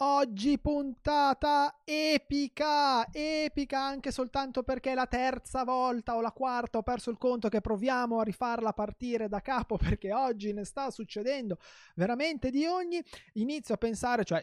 Oggi puntata epica, epica anche soltanto perché è la terza volta o la quarta, ho perso il conto che proviamo a rifarla partire da capo perché oggi ne sta succedendo veramente di ogni. Inizio a pensare, cioè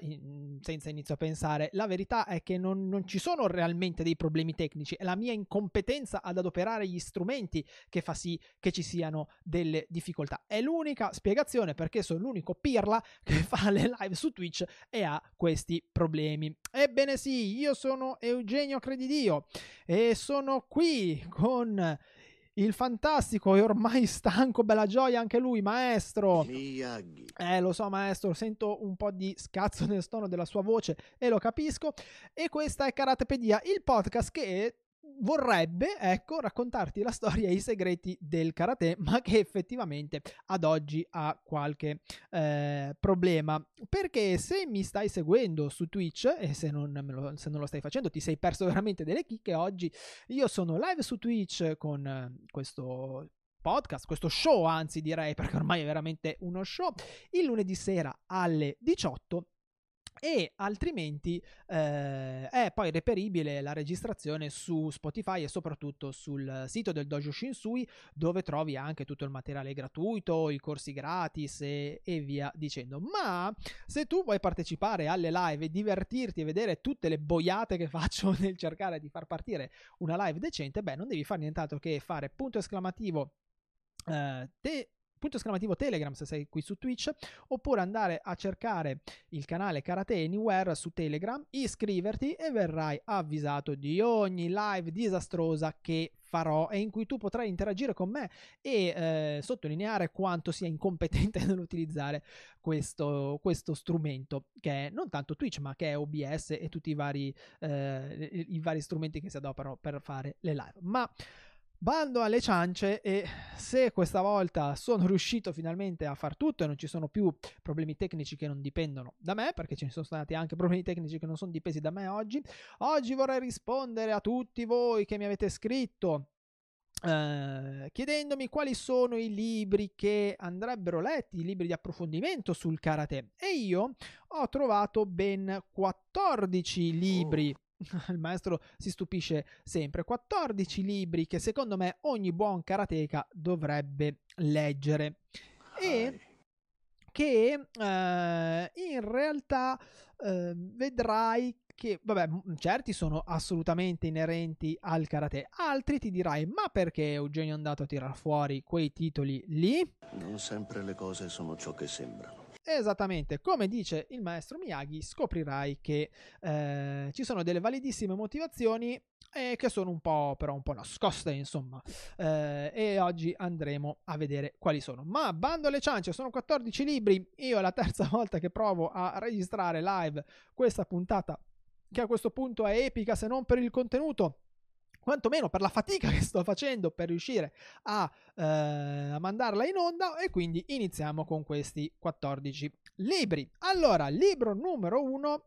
senza inizio a pensare, la verità è che non, non ci sono realmente dei problemi tecnici, è la mia incompetenza ad adoperare gli strumenti che fa sì che ci siano delle difficoltà. È l'unica spiegazione perché sono l'unico pirla che fa le live su Twitch e ha questi problemi. Ebbene sì, io sono Eugenio Credidio e sono qui con il fantastico e ormai stanco, bella gioia anche lui, maestro. Miyagi. Eh, lo so, maestro, sento un po' di scazzo nel tono della sua voce e lo capisco. E questa è Karatepedia, il podcast che vorrebbe, ecco, raccontarti la storia e i segreti del karate, ma che effettivamente ad oggi ha qualche eh, problema. Perché se mi stai seguendo su Twitch, e se non, lo, se non, lo, stai facendo, ti sei perso veramente delle chicche oggi. Io sono live su Twitch con eh, questo podcast, questo show anzi direi perché ormai è veramente uno show, il lunedì sera alle 18 e altrimenti eh, è poi reperibile la registrazione su Spotify e soprattutto sul sito del Dojo Shinsui dove trovi anche tutto il materiale gratuito, i corsi gratis e, e via dicendo. Ma se tu vuoi partecipare alle live e divertirti e vedere tutte le boiate che faccio nel cercare di far partire una live decente, beh, non devi fare nient'altro che fare punto esclamativo Uh, te punto esclamativo Telegram se sei qui su Twitch, oppure andare a cercare il canale Karate Anywhere su Telegram, iscriverti e verrai avvisato di ogni live disastrosa che farò e in cui tu potrai interagire con me e eh, sottolineare quanto sia incompetente nell'utilizzare questo, questo, strumento che è non tanto Twitch ma che è OBS e tutti i vari, eh, i, vari strumenti che si adoperano per fare le live. Ma Bando alle ciance e se questa volta sono riuscito finalmente a far tutto e non ci sono più problemi tecnici che non dipendono da me, perché ne sono stati anche problemi tecnici che non sono dipesi da me oggi, oggi vorrei rispondere a tutti voi che mi avete scritto Uh, chiedendomi quali sono i libri che andrebbero letti, i libri di approfondimento sul karate. E io ho trovato ben 14 libri oh. il maestro si stupisce sempre. 14 libri che secondo me ogni buon karateka dovrebbe leggere. E che eh, in realtà eh, vedrai che, vabbè, certi sono assolutamente inerenti al karate, altri ti dirai, ma perché Eugenio è andato a tirar fuori quei titoli lì? Non sempre le cose sono ciò che sembrano. Esattamente, come dice il maestro Miyagi, scoprirai che eh, ci sono delle validissime motivazioni eh, che sono un po' però un po' nascoste, insomma. Eh, e oggi andremo a vedere quali sono. Ma bando alle ciance, sono 14 libri. Io è la terza volta che provo a registrare live questa puntata che a questo punto è epica se non per il contenuto quantomeno per la fatica che sto facendo per riuscire a, eh, a, mandarla in onda e quindi iniziamo con questi 14 libri. Allora, libro numero uno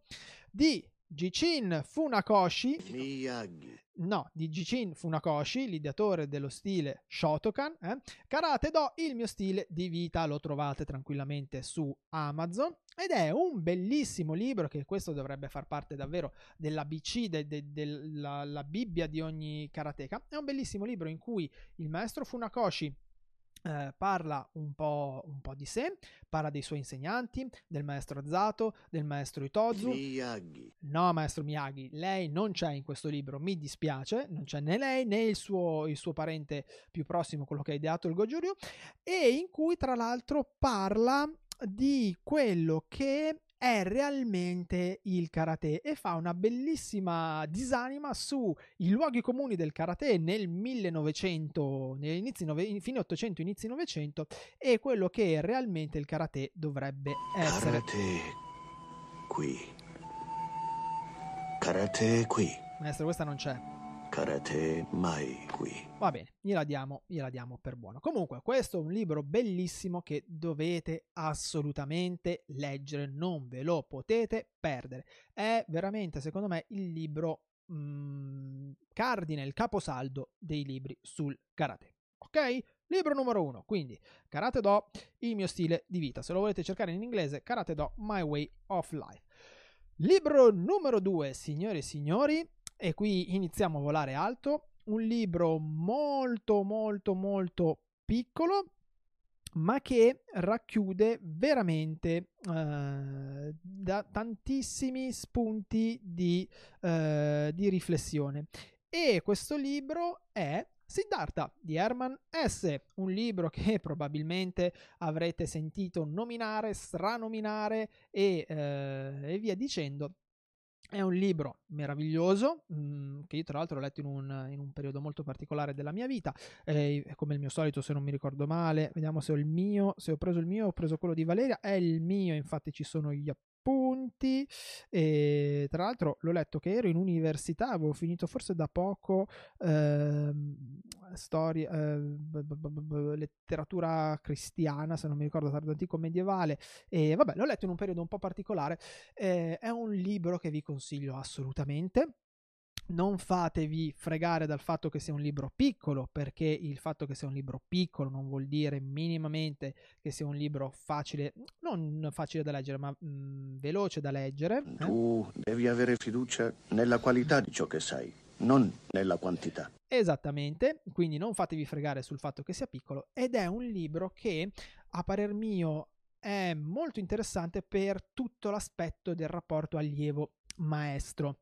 di Jichin Funakoshi Miyagi No, di Jichin Funakoshi, l'ideatore dello stile Shotokan eh? Karate Do, il mio stile di vita Lo trovate tranquillamente su Amazon Ed è un bellissimo libro Che questo dovrebbe far parte davvero Dell'ABC, de, de, della Bibbia di ogni karateka È un bellissimo libro in cui il maestro Funakoshi eh, parla un po', un po', di sé, parla dei suoi insegnanti, del maestro Zato, del maestro Itozu. Miyagi. No, maestro Miyagi, lei non c'è in questo libro, mi dispiace, non c'è né lei né il suo, il suo parente più prossimo, quello che ha ideato il Goju e in cui tra l'altro parla di quello che è realmente il karate e fa una bellissima disanima sui luoghi comuni del karate nel 1900, negli inizi nove, fine 800, inizi 900 e quello che realmente il karate dovrebbe essere. Karate qui. Karate qui. Maestro, questa non c'è karate mai qui. Va bene, gliela diamo, gliela diamo per buono. Comunque, questo è un libro bellissimo che dovete assolutamente leggere, non ve lo potete perdere. È veramente, secondo me, il libro mh, mm, cardine, il caposaldo dei libri sul karate. Ok? Libro numero uno, quindi Karate Do, il mio stile di vita. Se lo volete cercare in inglese, Karate Do, My Way of Life. Libro numero 2, signore e signori, e qui iniziamo a volare alto. Un libro molto, molto, molto piccolo, ma che racchiude veramente uh, da tantissimi spunti di, uh, di riflessione. E questo libro è Siddhartha di Herman S., un libro che probabilmente avrete sentito nominare, stranominare e, eh, e via dicendo. È un libro meraviglioso, mh, mm, che io tra l'altro ho letto in un, in un, periodo molto particolare della mia vita, eh, come il mio solito se non mi ricordo male, vediamo se ho il mio, se ho preso il mio ho preso quello di Valeria, è il mio, infatti ci sono gli appunti e tra l'altro l'ho letto che ero in università, avevo finito forse da poco eh, storia, eh, b- b- b- letteratura cristiana, se non mi ricordo, tardo antico medievale e vabbè, l'ho letto in un periodo un po' particolare, eh, è un libro che vi consiglio assolutamente non fatevi fregare dal fatto che sia un libro piccolo, perché il fatto che sia un libro piccolo non vuol dire minimamente che sia un libro facile, non facile da leggere, ma mh, mm, veloce da leggere. Eh? Tu devi avere fiducia nella qualità di ciò che sai, non nella quantità. Esattamente, quindi non fatevi fregare sul fatto che sia piccolo ed è un libro che a parer mio è molto interessante per tutto l'aspetto del rapporto allievo-maestro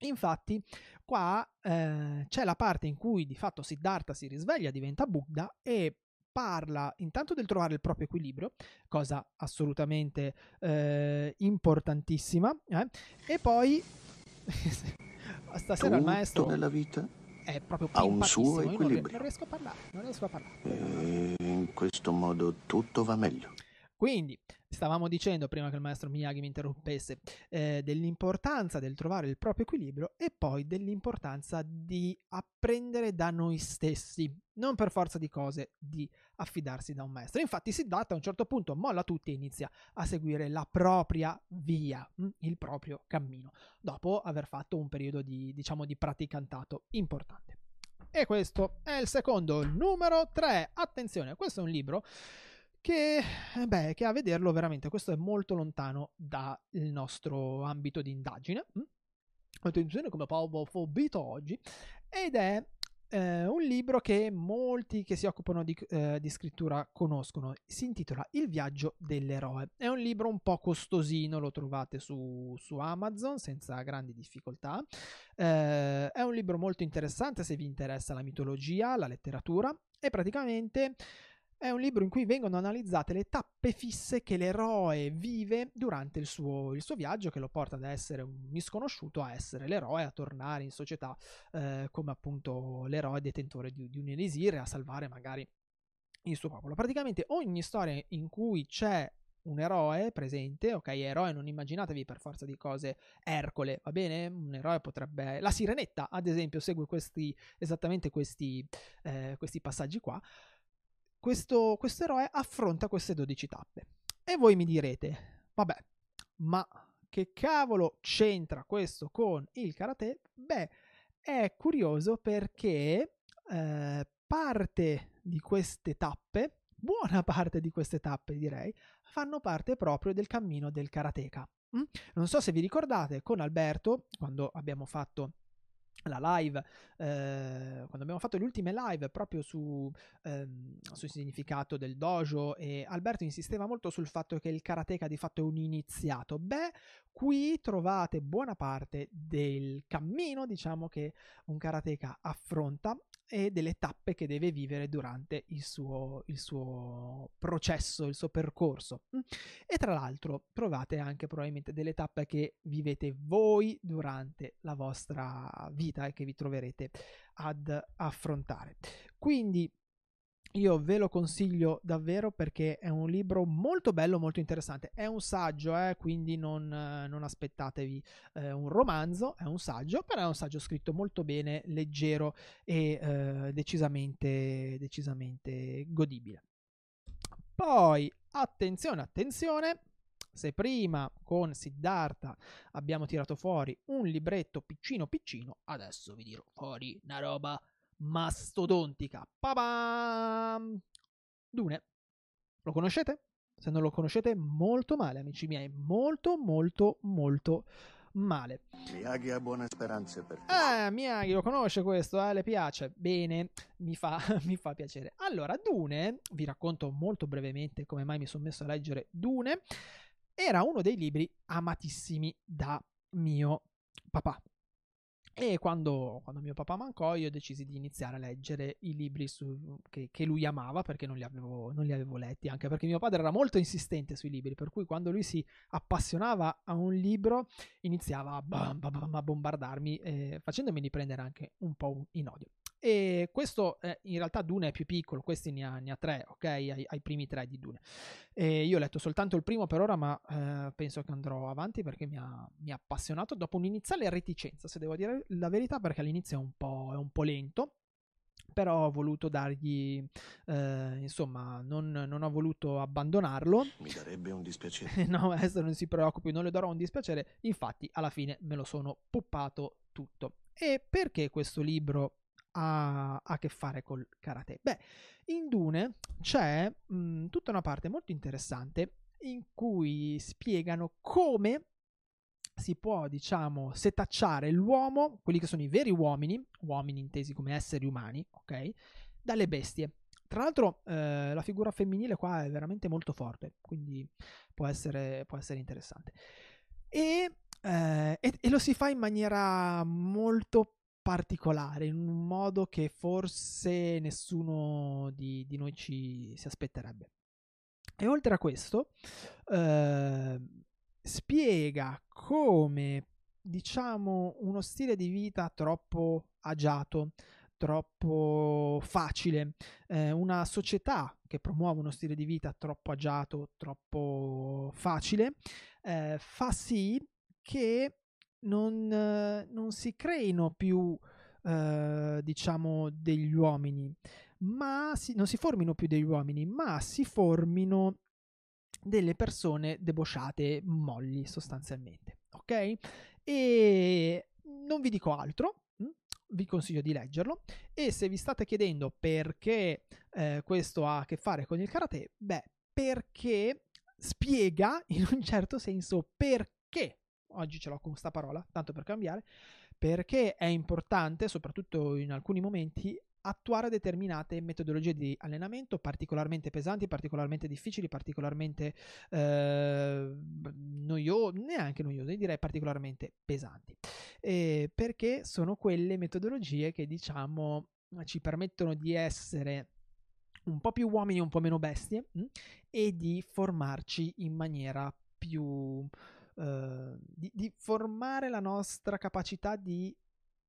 Infatti, qua eh, c'è la parte in cui di fatto Siddhartha si risveglia, diventa Buddha e parla intanto del trovare il proprio equilibrio, cosa assolutamente eh, importantissima, eh? e poi stasera Tutto il maestro nella vita è proprio ha un suo equilibrio. Non riesco a parlare, non riesco a parlare. E in questo modo tutto va meglio. Quindi, stavamo dicendo prima che il maestro Miyagi mi interrompesse eh, dell'importanza del trovare il proprio equilibrio e poi dell'importanza di apprendere da noi stessi, non per forza di cose di affidarsi da un maestro. Infatti Siddhartha a un certo punto molla tutti e inizia a seguire la propria via, hm, il proprio cammino, dopo aver fatto un periodo di, diciamo, di praticantato importante. E questo è il secondo, numero 3. Attenzione, questo è un libro che, eh, beh, che a vederlo veramente questo è molto lontano dal nostro ambito di indagine. Mm? Attenzione come Paolo Fobito oggi. Ed è eh, un libro che molti che si occupano di, eh, di, scrittura conoscono. Si intitola Il viaggio dell'eroe. È un libro un po' costosino, lo trovate su, su Amazon senza grandi difficoltà. Eh, è un libro molto interessante se vi interessa la mitologia, la letteratura e praticamente è un libro in cui vengono analizzate le tappe fisse che l'eroe vive durante il suo, il suo, viaggio, che lo porta da essere un misconosciuto a essere l'eroe, a tornare in società eh, come appunto l'eroe detentore di, di un elisire, a salvare magari il suo popolo. Praticamente ogni storia in cui c'è un eroe presente, ok, eroe non immaginatevi per forza di cose Ercole, va bene? Un eroe potrebbe... La sirenetta, ad esempio, segue questi, esattamente questi, eh, questi passaggi qua questo, questo eroe affronta queste 12 tappe. E voi mi direte, vabbè, ma che cavolo c'entra questo con il karate? Beh, è curioso perché eh, parte di queste tappe, buona parte di queste tappe direi, fanno parte proprio del cammino del karateka. Mm? Non so se vi ricordate, con Alberto, quando abbiamo fatto la live, eh, quando abbiamo fatto le ultime live proprio su, ehm, sul significato del dojo e Alberto insisteva molto sul fatto che il karateka di fatto è un iniziato. Beh, qui trovate buona parte del cammino, diciamo, che un karateka affronta e delle tappe che deve vivere durante il suo, il suo processo, il suo percorso. E tra l'altro trovate anche probabilmente delle tappe che vivete voi durante la vostra vita e che vi troverete ad affrontare. Quindi io ve lo consiglio davvero perché è un libro molto bello, molto interessante. È un saggio, eh, quindi non, non aspettatevi eh, un romanzo, è un saggio, però è un saggio scritto molto bene, leggero e eh, decisamente, decisamente godibile. Poi, attenzione, attenzione, se prima con Siddhartha abbiamo tirato fuori un libretto piccino piccino, adesso vi dirò fuori una roba mastodontica. Pa-bam! Dune. Lo conoscete? Se non lo conoscete, molto male, amici miei. Molto, molto, molto male. Miyagi ha buone speranze per te. Eh, Miyagi lo conosce questo, eh? le piace? Bene, mi fa, mi fa piacere. Allora, Dune, vi racconto molto brevemente come mai mi sono messo a leggere Dune, era uno dei libri amatissimi da mio papà. E quando, quando, mio papà mancò, io decisi di iniziare a leggere i libri su, che, che, lui amava perché non li, avevo, non li, avevo, letti, anche perché mio padre era molto insistente sui libri, per cui quando lui si appassionava a un libro iniziava a, bam, bam, bam, a bombardarmi, eh, facendomi prendere anche un po' in odio. E questo eh, in realtà Dune è più piccolo, questi ne ha, ne ha tre, ok? Ai, ai, primi tre di Dune. E io ho letto soltanto il primo per ora, ma eh, penso che andrò avanti perché mi ha, mi ha, appassionato dopo un'iniziale reticenza, se devo dire la verità, perché all'inizio è un po', è un po lento. Però ho voluto dargli, eh, insomma, non, non, ho voluto abbandonarlo. Mi darebbe un dispiacere. no, adesso non si preoccupi, non le darò un dispiacere. Infatti, alla fine me lo sono puppato tutto. E perché questo libro ha, a che fare col karate? Beh, in Dune c'è mh, tutta una parte molto interessante in cui spiegano come si può, diciamo, setacciare l'uomo, quelli che sono i veri uomini, uomini intesi come esseri umani, ok, dalle bestie. Tra l'altro eh, la figura femminile qua è veramente molto forte, quindi può essere, può essere interessante. E, eh, e, e, lo si fa in maniera molto particolare, in un modo che forse nessuno di, di noi ci si aspetterebbe. E oltre a questo, eh, spiega come, diciamo, uno stile di vita troppo agiato, troppo facile, eh, una società che promuove uno stile di vita troppo agiato, troppo facile, eh, fa sì che non, non si creino più, eh, diciamo, degli uomini, ma si, non si formino più degli uomini, ma si formino delle persone debosciate, molli sostanzialmente. Ok? E non vi dico altro, hm? vi consiglio di leggerlo e se vi state chiedendo perché eh, questo ha a che fare con il karate, beh, perché spiega in un certo senso perché oggi ce l'ho con questa parola, tanto per cambiare, perché è importante, soprattutto in alcuni momenti, attuare determinate metodologie di allenamento particolarmente pesanti, particolarmente difficili, particolarmente eh, noiose, neanche noiose, direi particolarmente pesanti, eh, perché sono quelle metodologie che diciamo ci permettono di essere un po' più uomini, un po' meno bestie mh? e di formarci in maniera più Ehm, di, di formare la nostra capacità di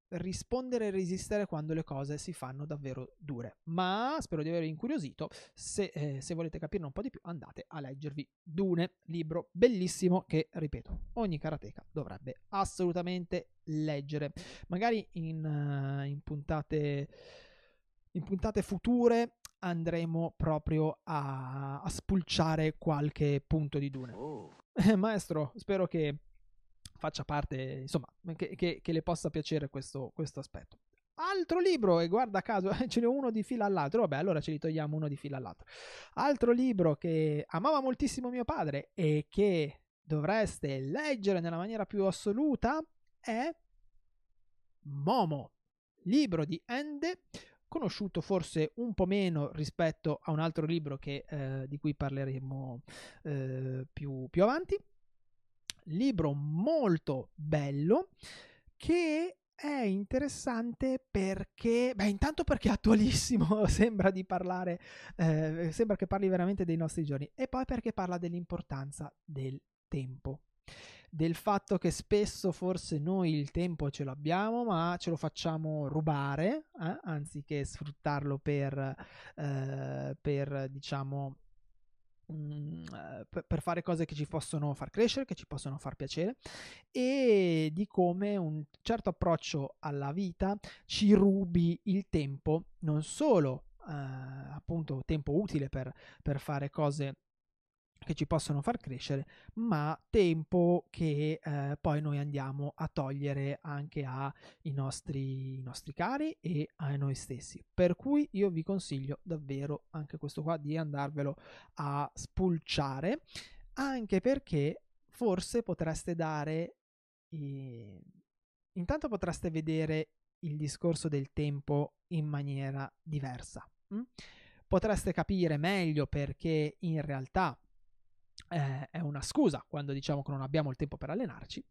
rispondere e resistere quando le cose si fanno davvero dure. Ma spero di aver incuriosito. Se, eh, se, volete capirne un po' di più, andate a leggervi Dune, libro bellissimo che, ripeto, ogni karateka dovrebbe assolutamente leggere. Magari in, uh, in, puntate, in puntate future andremo proprio a, a spulciare qualche punto di Dune. Oh. Maestro, spero che faccia parte, insomma, che, che, che le possa piacere questo, questo, aspetto. Altro libro, e guarda caso, ce n'è uno di fila all'altro, vabbè, allora ce li togliamo uno di fila all'altro. Altro libro che amava moltissimo mio padre e che dovreste leggere nella maniera più assoluta è Momo, libro di Ende, conosciuto forse un po' meno rispetto a un altro libro che, eh, di cui parleremo eh, più, più avanti. Libro molto bello che è interessante perché, beh, intanto perché è attualissimo, sembra di parlare, eh, sembra che parli veramente dei nostri giorni, e poi perché parla dell'importanza del tempo del fatto che spesso forse noi il tempo ce l'abbiamo, ma ce lo facciamo rubare, eh? anziché sfruttarlo per, eh, per diciamo, mm, eh, per fare cose che ci possono far crescere, che ci possono far piacere e di come un certo approccio alla vita ci rubi il tempo, non solo eh, appunto tempo utile per, per fare cose che ci possono far crescere, ma tempo che eh, poi noi andiamo a togliere anche ai nostri, nostri cari e a noi stessi. Per cui io vi consiglio davvero anche questo qua di andarvelo a spulciare, anche perché forse potreste dare... Eh, intanto potreste vedere il discorso del tempo in maniera diversa. Hm? Potreste capire meglio perché in realtà eh, è una scusa quando diciamo che non abbiamo il tempo per allenarci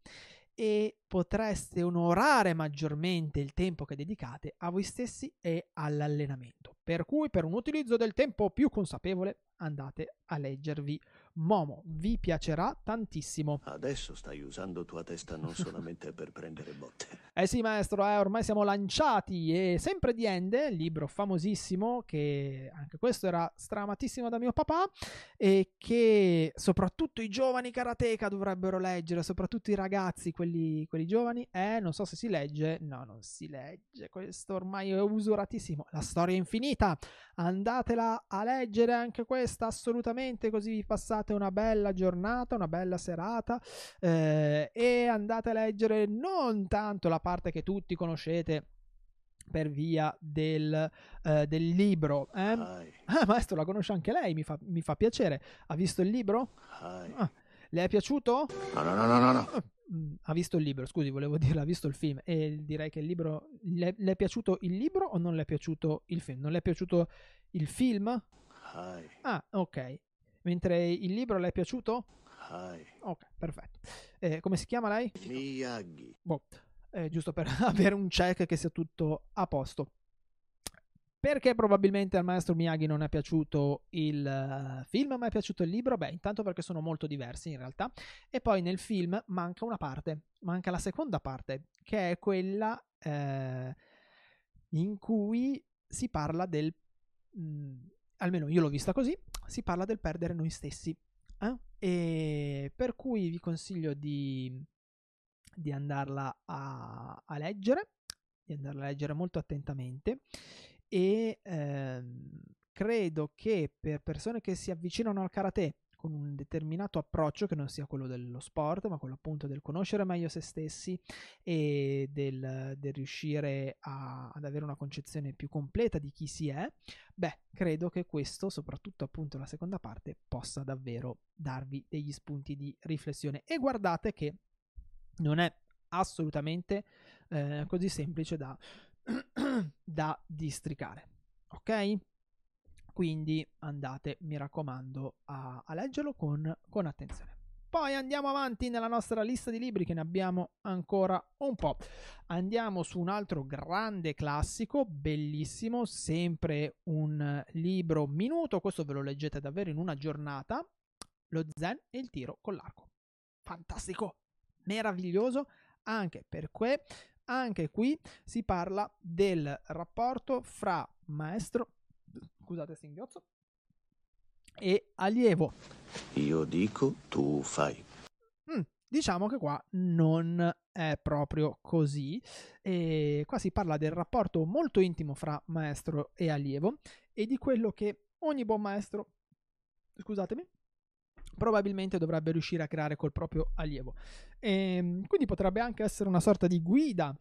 e potreste onorare maggiormente il tempo che dedicate a voi stessi e all'allenamento. Per cui per un utilizzo del tempo più consapevole andate a leggervi Momo, vi piacerà tantissimo. Adesso stai usando tua testa non solamente per prendere botte. Eh sì, maestro, eh, ormai siamo lanciati. E sempre di Ende, libro famosissimo, che anche questo era stramatissimo da mio papà, e che soprattutto i giovani karateka dovrebbero leggere, soprattutto i ragazzi, quelli, quelli giovani. Eh, non so se si legge. No, non si legge. Questo ormai è usuratissimo. La storia infinita. Andatela a leggere anche questa, assolutamente, così vi passate passate una bella giornata, una bella serata eh, e andate a leggere non tanto la parte che tutti conoscete per via del, uh, del libro. Eh? Ah, maestro, la conosce anche lei, mi fa, mi fa piacere. Ha visto il libro? Ah, le è piaciuto? No, no, no, no, no. no. Mm, ha visto il libro, scusi, volevo dire, ha visto il film e direi che il libro le, le, è piaciuto il libro o non le è piaciuto il film? Non le è piaciuto il film? Ah, ok. Mentre il libro le è piaciuto? Hai. Ok, perfetto. Eh, come si chiama lei? Miyagi. Boh, eh, giusto per avere un check che sia tutto a posto. Perché probabilmente al maestro Miyagi non è piaciuto il uh, film, ma è piaciuto il libro? Beh, intanto perché sono molto diversi in realtà. E poi nel film manca una parte, manca la seconda parte, che è quella eh, in cui si parla del... Mh, mm, almeno io l'ho vista così, si parla del perdere noi stessi. Eh? E per cui vi consiglio di, di andarla a, a, leggere, di andarla a leggere molto attentamente e ehm, credo che per persone che si avvicinano al karate con un determinato approccio che non sia quello dello sport, ma quello appunto del conoscere meglio se stessi e del, del riuscire a, ad avere una concezione più completa di chi si è, beh, credo che questo, soprattutto appunto la seconda parte, possa davvero darvi degli spunti di riflessione. E guardate che non è assolutamente eh, così semplice da, da districare. Ok? Quindi andate, mi raccomando, a, a leggerlo con, con attenzione. Poi andiamo avanti nella nostra lista di libri che ne abbiamo ancora un po'. Andiamo su un altro grande classico, bellissimo, sempre un libro minuto, questo ve lo leggete davvero in una giornata, Lo Zen e il tiro con l'arco. Fantastico, meraviglioso, anche perché anche qui si parla del rapporto fra maestro scusate singhiozzo, e allievo. Io dico, tu fai. Mm, diciamo che qua non è proprio così. E qua si parla del rapporto molto intimo fra maestro e allievo e di quello che ogni buon maestro, scusatemi, probabilmente dovrebbe riuscire a creare col proprio allievo. E, ehm, quindi potrebbe anche essere una sorta di guida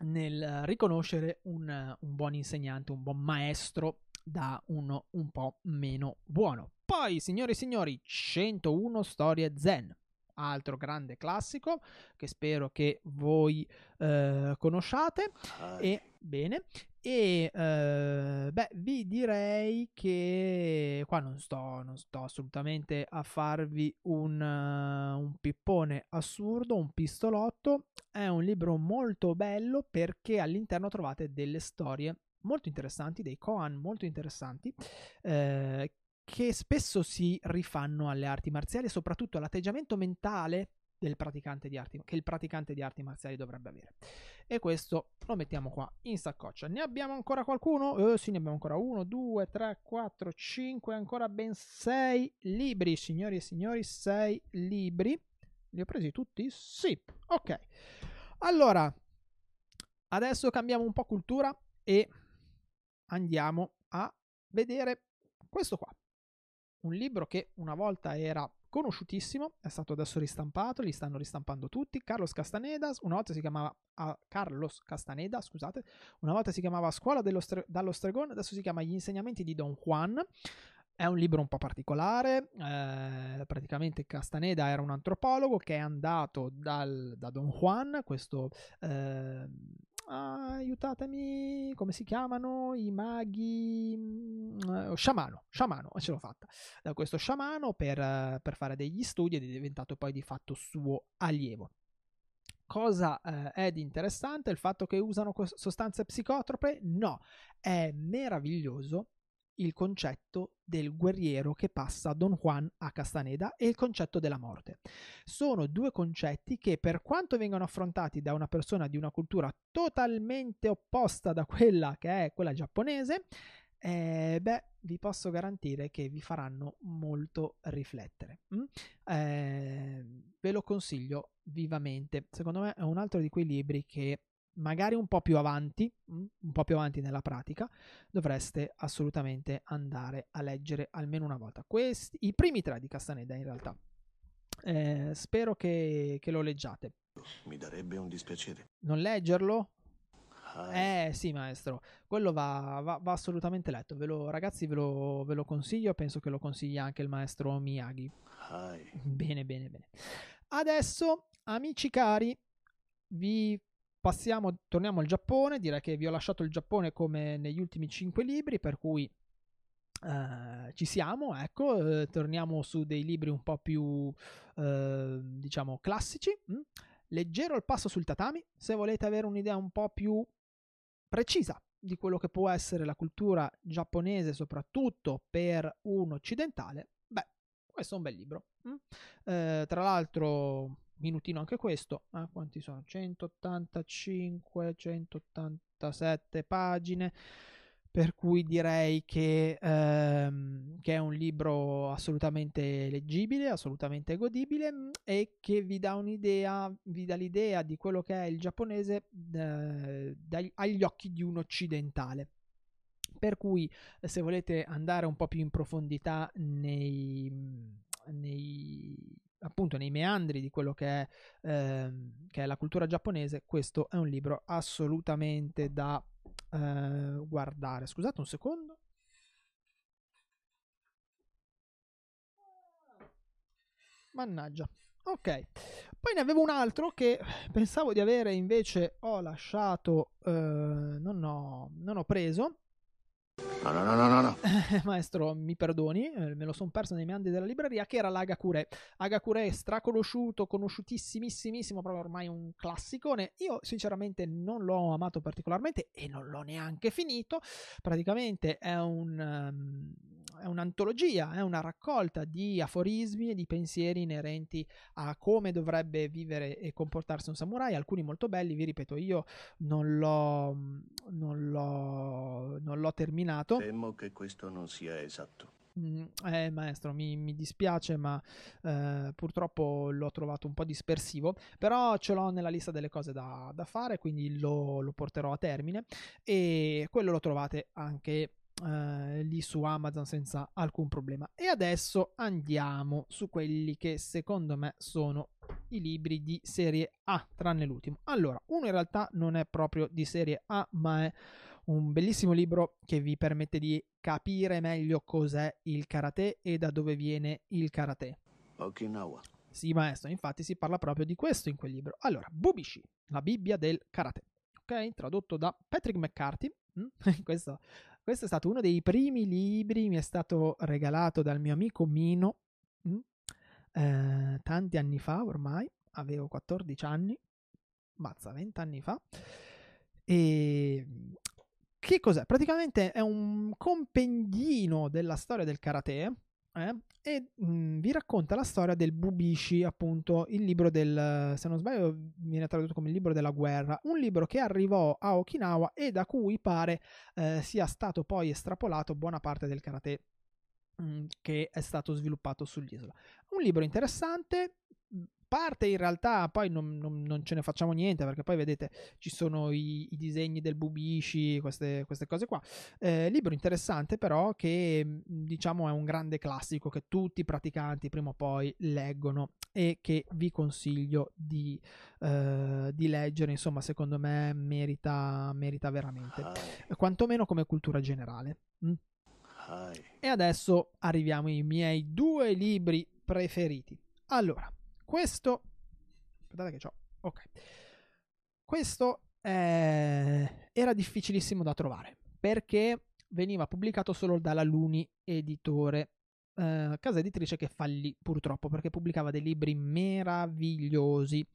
nel riconoscere un, un buon insegnante, un buon maestro da uno un po' meno buono. Poi, signore e signori, 101 storie zen, altro grande classico che spero che voi eh, conosciate. E bene. E eh, beh, vi direi che qua non sto, non sto assolutamente a farvi un, uh, un pippone assurdo, un pistolotto. È un libro molto bello perché all'interno trovate delle storie molto interessanti, dei koan molto interessanti, eh, che spesso si rifanno alle arti marziali e soprattutto all'atteggiamento mentale del praticante di arti, che il praticante di arti marziali dovrebbe avere. E questo lo mettiamo qua in saccoccia. Ne abbiamo ancora qualcuno? Eh, sì, ne abbiamo ancora uno, due, tre, quattro, cinque, ancora ben sei libri, signori e signori, sei libri. Li ho presi tutti? Sì, ok. Allora, adesso cambiamo un po' cultura e andiamo a vedere questo qua. un libro che una volta era conosciutissimo, è stato adesso ristampato, li stanno ristampando tutti. Carlos Castanedas, una volta si chiamava uh, Carlos Castaneda, scusate, una volta si chiamava Scuola stre- dallo Stregone, adesso si chiama Gli insegnamenti di Don Juan. È un libro un po' particolare, eh, praticamente Castaneda era un antropologo che è andato dal, da Don Juan, questo eh, aiutatemi, come si chiamano i maghi? Mm, sciamano, sciamano, ce l'ho fatta. Da questo sciamano per, per fare degli studi ed è diventato poi di fatto suo allievo. Cosa eh, è di interessante? Il fatto che usano sostanze psicotrope? No, è meraviglioso il concetto del guerriero che passa Don Juan a Castaneda e il concetto della morte. Sono due concetti che per quanto vengano affrontati da una persona di una cultura totalmente opposta da quella che è quella giapponese, eh, beh, vi posso garantire che vi faranno molto riflettere. Mm? Eh, ve lo consiglio vivamente. Secondo me è un altro di quei libri che magari un po' più avanti, mm, un po' più avanti nella pratica, dovreste assolutamente andare a leggere almeno una volta. Questi, I primi tre di Castaneda in realtà. Eh, spero che, che, lo leggiate. Mi darebbe un dispiacere. Non leggerlo? Ah. Eh sì, maestro, quello va, va, va assolutamente letto. Ve lo, ragazzi, ve lo, ve lo, consiglio. Penso che lo consigli anche il maestro Miyagi. Hi. Bene, bene, bene. Adesso, amici cari, vi Passiamo, torniamo al Giappone, direi che vi ho lasciato il Giappone come negli ultimi cinque libri, per cui Uh, ci siamo, ecco, uh, torniamo su dei libri un po' più, uh, diciamo, classici. Mm? Leggero il passo sul tatami, se volete avere un'idea un po' più precisa di quello che può essere la cultura giapponese, soprattutto per un occidentale, beh, questo è un bel libro. Mm? tra l'altro, minutino anche questo, eh, quanti sono? 185, 187 pagine, per cui direi che, ehm, che, è un libro assolutamente leggibile, assolutamente godibile mm, e che vi dà un'idea, vi dà l'idea di quello che è il giapponese eh, dagli, agli occhi di un occidentale. Per cui se volete andare un po' più in profondità nei, nei appunto nei meandri di quello che è, ehm, che è, la cultura giapponese, questo è un libro assolutamente da eh, guardare. Scusate un secondo. Mannaggia. Ok, poi ne avevo un altro che pensavo di avere invece ho lasciato, eh, non, ho, non ho preso, No, no, no, no, no. Maestro, mi perdoni, eh, me lo sono perso nei meandri della libreria, che era l'Agakure. Agakure straconosciuto, conosciutissimissimo, proprio ormai un classicone. Io sinceramente non l'ho amato particolarmente e non l'ho neanche finito. Praticamente è un... Um, è un'antologia, è una raccolta di aforismi e di pensieri inerenti a come dovrebbe vivere e comportarsi un samurai, alcuni molto belli, vi ripeto, io non l'ho, non l'ho, non l'ho terminato. Temo che questo non sia esatto. Mm, eh, maestro, mi, mi dispiace, ma eh, purtroppo l'ho trovato un po' dispersivo. Però ce l'ho nella lista delle cose da, da fare, quindi lo, lo, porterò a termine. E quello lo trovate anche eh, lì su Amazon senza alcun problema. E adesso andiamo su quelli che secondo me sono i libri di serie A, tranne l'ultimo. Allora, uno in realtà non è proprio di serie A, ma è un bellissimo libro che vi permette di capire meglio cos'è il karate e da dove viene il karate. Okinawa. Sì, maestro, infatti si parla proprio di questo in quel libro. Allora, Bubishi, la Bibbia del karate. Ok, tradotto da Patrick McCarthy. Mm? questo questo è stato uno dei primi libri, mi è stato regalato dal mio amico Mino mm, eh, tanti anni fa ormai, avevo 14 anni, mazza, 20 anni fa. E che cos'è? Praticamente è un compendino della storia del karate eh? e mh, vi racconta la storia del Bubishi, appunto il libro del, se non sbaglio viene tradotto come il libro della guerra, un libro che arrivò a Okinawa e da cui pare eh, sia stato poi estrapolato buona parte del karate mh, che è stato sviluppato sull'isola. Un libro interessante, parte in realtà poi non, non, non, ce ne facciamo niente perché poi vedete ci sono i, i disegni del Bubishi, queste, queste cose qua. Eh, libro interessante però che diciamo è un grande classico che tutti i praticanti prima o poi leggono e che vi consiglio di, eh, di leggere, insomma secondo me merita, merita veramente, quantomeno come cultura generale. Mm? E adesso arriviamo ai miei due libri preferiti. Allora, questo... Aspettate che c'ho. Ok. Questo eh, era difficilissimo da trovare perché veniva pubblicato solo dalla Luni Editore, eh, casa editrice che fallì purtroppo perché pubblicava dei libri meravigliosi.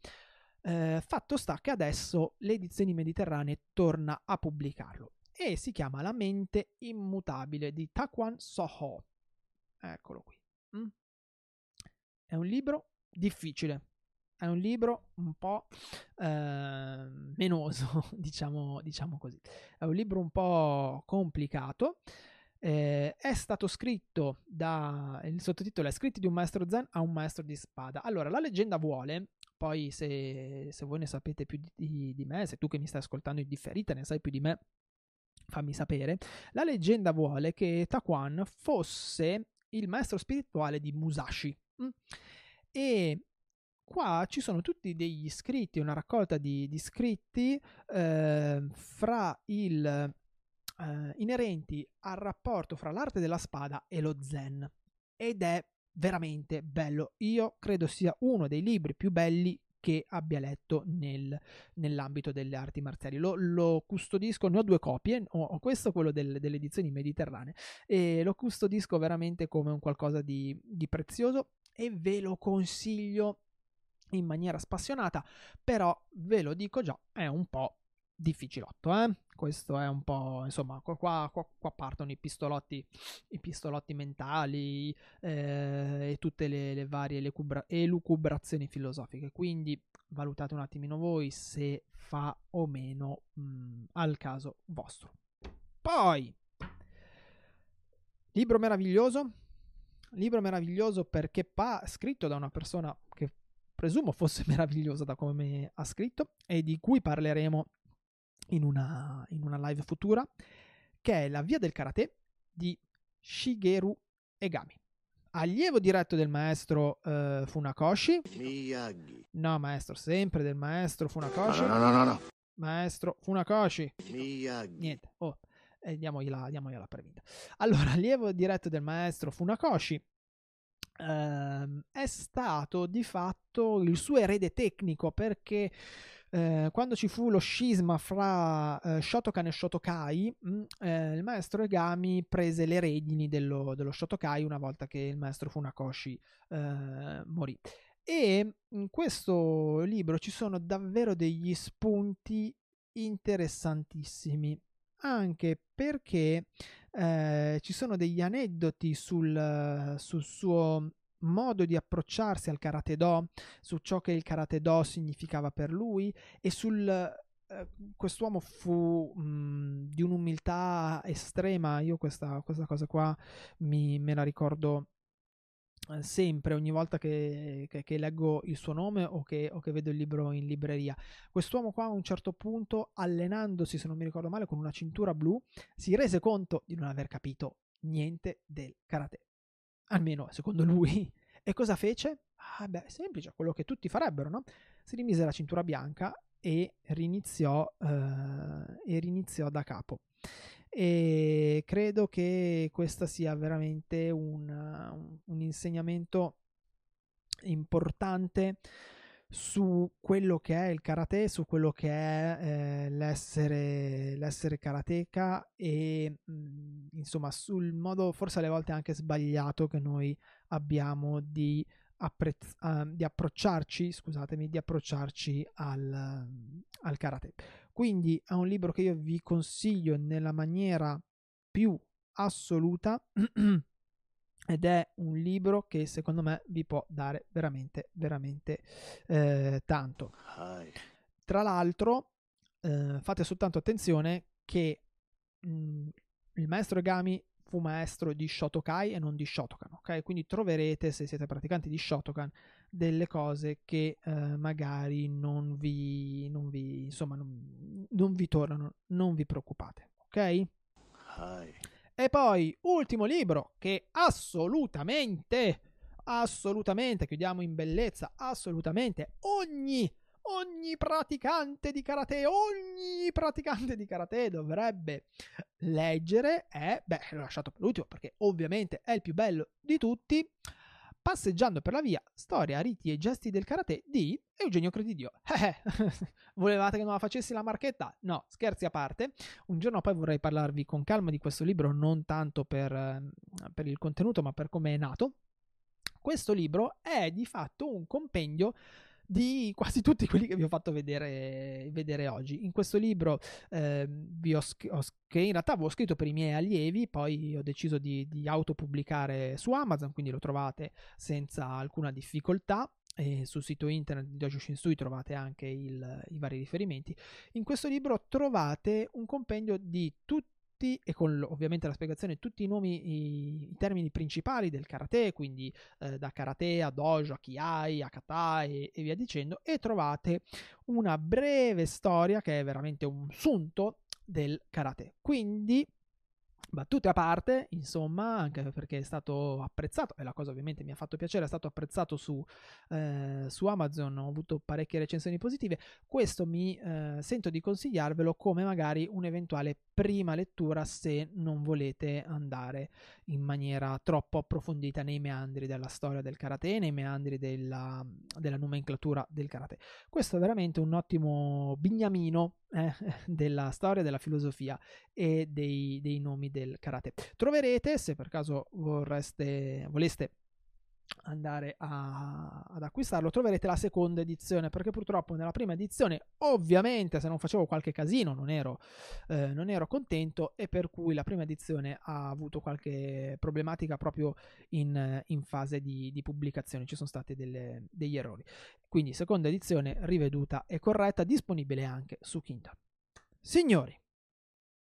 Eh, fatto sta che adesso le edizioni mediterranee torna a pubblicarlo e si chiama La mente immutabile di Takwan Soho. Eccolo qui. Mm? È un libro difficile. È un libro un po' eh, menoso, diciamo, diciamo così. È un libro un po' complicato. Eh, è stato scritto da il sottotitolo è Scritti di un maestro zen a un maestro di spada. Allora, la leggenda vuole, poi se, se voi ne sapete più di, di, me, se tu che mi stai ascoltando in differita ne sai più di me, fammi sapere. La leggenda vuole che Taquan fosse il maestro spirituale di Musashi. Mm? E qua ci sono tutti degli scritti, una raccolta di, di scritti eh, fra il, eh, inerenti al rapporto fra l'arte della spada e lo zen. Ed è veramente bello. Io credo sia uno dei libri più belli che abbia letto nel, nell'ambito delle arti marziali. Lo, lo, custodisco, ne ho due copie, ho, ho questo, quello del, delle edizioni mediterranee, e lo custodisco veramente come un qualcosa di, di prezioso e ve lo consiglio in maniera spassionata, però ve lo dico già, è un po' difficilotto, eh? Questo è un po', insomma, qua, qua, qua partono i pistolotti, i pistolotti mentali eh, e tutte le, le varie lecubra- elucubrazioni filosofiche. Quindi valutate un attimino voi se fa o meno mh, mm, al caso vostro. Poi, libro meraviglioso, libro meraviglioso perché pa- scritto da una persona che presumo fosse meravigliosa da come ha scritto e di cui parleremo in una, in una live futura, che è La via del karate di Shigeru Egami. Allievo diretto del maestro uh, Funakoshi. Miyagi. No, maestro, sempre del maestro Funakoshi. No, no, no, no. no. Maestro Funakoshi. Miyagi. Niente. Oh, e diamogliela, diamogliela per vinta. Allora, allievo diretto del maestro Funakoshi ehm, è stato di fatto il suo erede tecnico perché eh, quando ci fu lo scisma fra eh, Shotokan e Shotokai, mh, mm, eh, il maestro Egami prese le redini dello, dello, Shotokai una volta che il maestro Funakoshi eh, morì. E in questo libro ci sono davvero degli spunti interessantissimi anche perché eh, ci sono degli aneddoti sul, sul suo modo di approcciarsi al karate do, su ciò che il karate do significava per lui e sul eh, quest'uomo fu mh, di un'umiltà estrema. Io questa, questa cosa qua mi, me la ricordo sempre, ogni volta che, che, che, leggo il suo nome o che, o che vedo il libro in libreria. Quest'uomo qua a un certo punto, allenandosi, se non mi ricordo male, con una cintura blu, si rese conto di non aver capito niente del karate. Almeno secondo lui. E cosa fece? Ah, beh, semplice, quello che tutti farebbero, no? Si rimise la cintura bianca e riniziò, eh, e riniziò da capo e credo che questo sia veramente un, un insegnamento importante su quello che è il karate, su quello che è eh, l'essere, l'essere karateka e mh, mm, insomma sul modo forse alle volte anche sbagliato che noi abbiamo di, apprezz- uh, di approcciarci, scusatemi, di approcciarci al, al karate. Quindi è un libro che io vi consiglio nella maniera più assoluta ed è un libro che secondo me vi può dare veramente, veramente eh, tanto. Tra l'altro, eh, fate soltanto attenzione che mh, mm, il maestro Egami fu maestro di Shotokai e non di Shotokan, ok? Quindi troverete, se siete praticanti di Shotokan, delle cose che eh, magari non vi, non vi, insomma, non, non vi tornano, non vi preoccupate, ok? Hai. E poi, ultimo libro che assolutamente, assolutamente, chiudiamo in bellezza, assolutamente ogni, ogni praticante di karate, ogni praticante di karate dovrebbe leggere è, beh, l'ho lasciato per l'ultimo perché ovviamente è il più bello di tutti, Passeggiando per la via, storia, riti e gesti del karate di Eugenio Credidio. Eh, volevate che non la facessi la marchetta? No, scherzi a parte. Un giorno poi vorrei parlarvi con calma di questo libro, non tanto per, ehm, per il contenuto, ma per come è nato. Questo libro è di fatto un compendio di quasi tutti quelli che vi ho fatto vedere, vedere oggi. In questo libro eh, ho, ho, che in realtà avevo scritto per i miei allievi, poi ho deciso di, di autopubblicare su Amazon, quindi lo trovate senza alcuna difficoltà. E sul sito internet di Dojo Shinsui trovate anche il, i vari riferimenti. In questo libro trovate un compendio di tutti tutti e con ovviamente la spiegazione tutti i nomi, i, i termini principali del karate, quindi eh, da karate a dojo, a kiai, a kata e, e via dicendo, e trovate una breve storia che è veramente un sunto del karate. Quindi Battute a parte, insomma, anche perché è stato apprezzato, e la cosa ovviamente mi ha fatto piacere, è stato apprezzato su, eh, su Amazon, ho avuto parecchie recensioni positive, questo mi eh, sento di consigliarvelo come magari un'eventuale prima lettura se non volete andare in maniera troppo approfondita nei meandri della storia del karate, nei meandri della, della nomenclatura del karate. Questo è veramente un ottimo bignamino eh, della storia, della filosofia e dei, dei nomi del karate. Troverete, se per caso vorreste, voleste andare a, ad acquistarlo troverete la seconda edizione perché purtroppo nella prima edizione ovviamente se non facevo qualche casino non ero, eh, non ero contento e per cui la prima edizione ha avuto qualche problematica proprio in, in fase di, di, pubblicazione. Ci sono stati delle, degli errori. Quindi seconda edizione riveduta e corretta disponibile anche su Kindle. Signori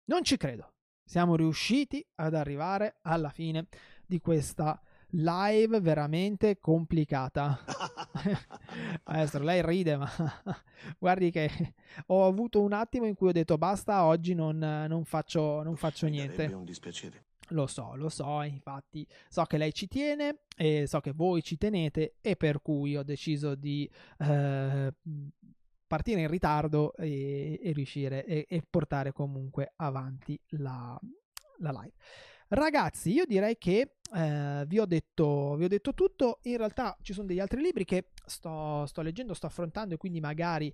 non ci credo siamo riusciti ad arrivare alla fine di questa live veramente complicata. Maestro, lei ride, ma guardi che ho avuto un attimo in cui ho detto basta, oggi non, non faccio, non faccio niente. È un dispiacere. Lo so, lo so, infatti so che lei ci tiene e so che voi ci tenete e per cui ho deciso di eh, partire in ritardo e, e riuscire e, e, portare comunque avanti la, la live. Ragazzi, io direi che eh, vi, ho detto, vi, ho detto, tutto. In realtà ci sono degli altri libri che sto, sto leggendo, sto affrontando e quindi magari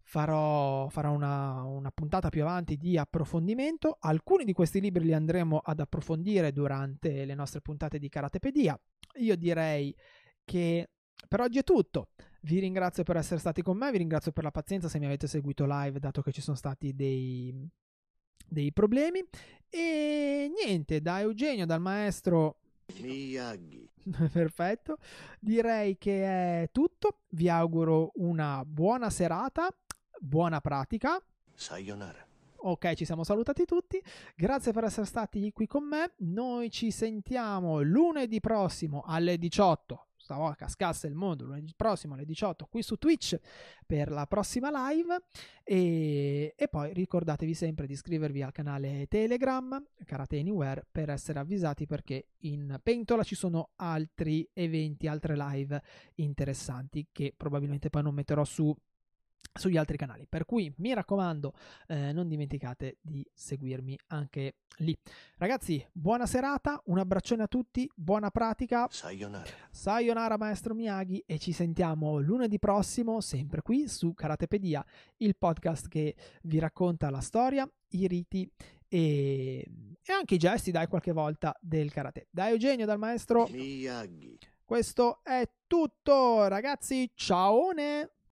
farò, farò una, una, puntata più avanti di approfondimento. Alcuni di questi libri li andremo ad approfondire durante le nostre puntate di Karatepedia. Io direi che per oggi è tutto. Vi ringrazio per essere stati con me, vi ringrazio per la pazienza se mi avete seguito live, dato che ci sono stati dei, dei problemi. E niente, da Eugenio, dal maestro Miyagi. Perfetto. Direi che è tutto. Vi auguro una buona serata, buona pratica. Sayonara. Ok, ci siamo salutati tutti. Grazie per essere stati qui con me. Noi ci sentiamo lunedì prossimo alle 18 stavolta cascasse il mondo lunedì prossimo alle 18 qui su Twitch per la prossima live. E, e, poi ricordatevi sempre di iscrivervi al canale Telegram Karate Anywhere per essere avvisati perché in pentola ci sono altri eventi, altre live interessanti che probabilmente poi non metterò su sugli altri canali. Per cui mi raccomando, eh, non dimenticate di seguirmi anche lì. Ragazzi, buona serata, un abbraccione a tutti, buona pratica. Sayonara. Sayonara maestro Miyagi e ci sentiamo lunedì prossimo sempre qui su Karatepedia, il podcast che vi racconta la storia, i riti e, e anche i gesti, dai, qualche volta del karate. Da Eugenio, dal maestro Miyagi. Questo è tutto, ragazzi. Ciao!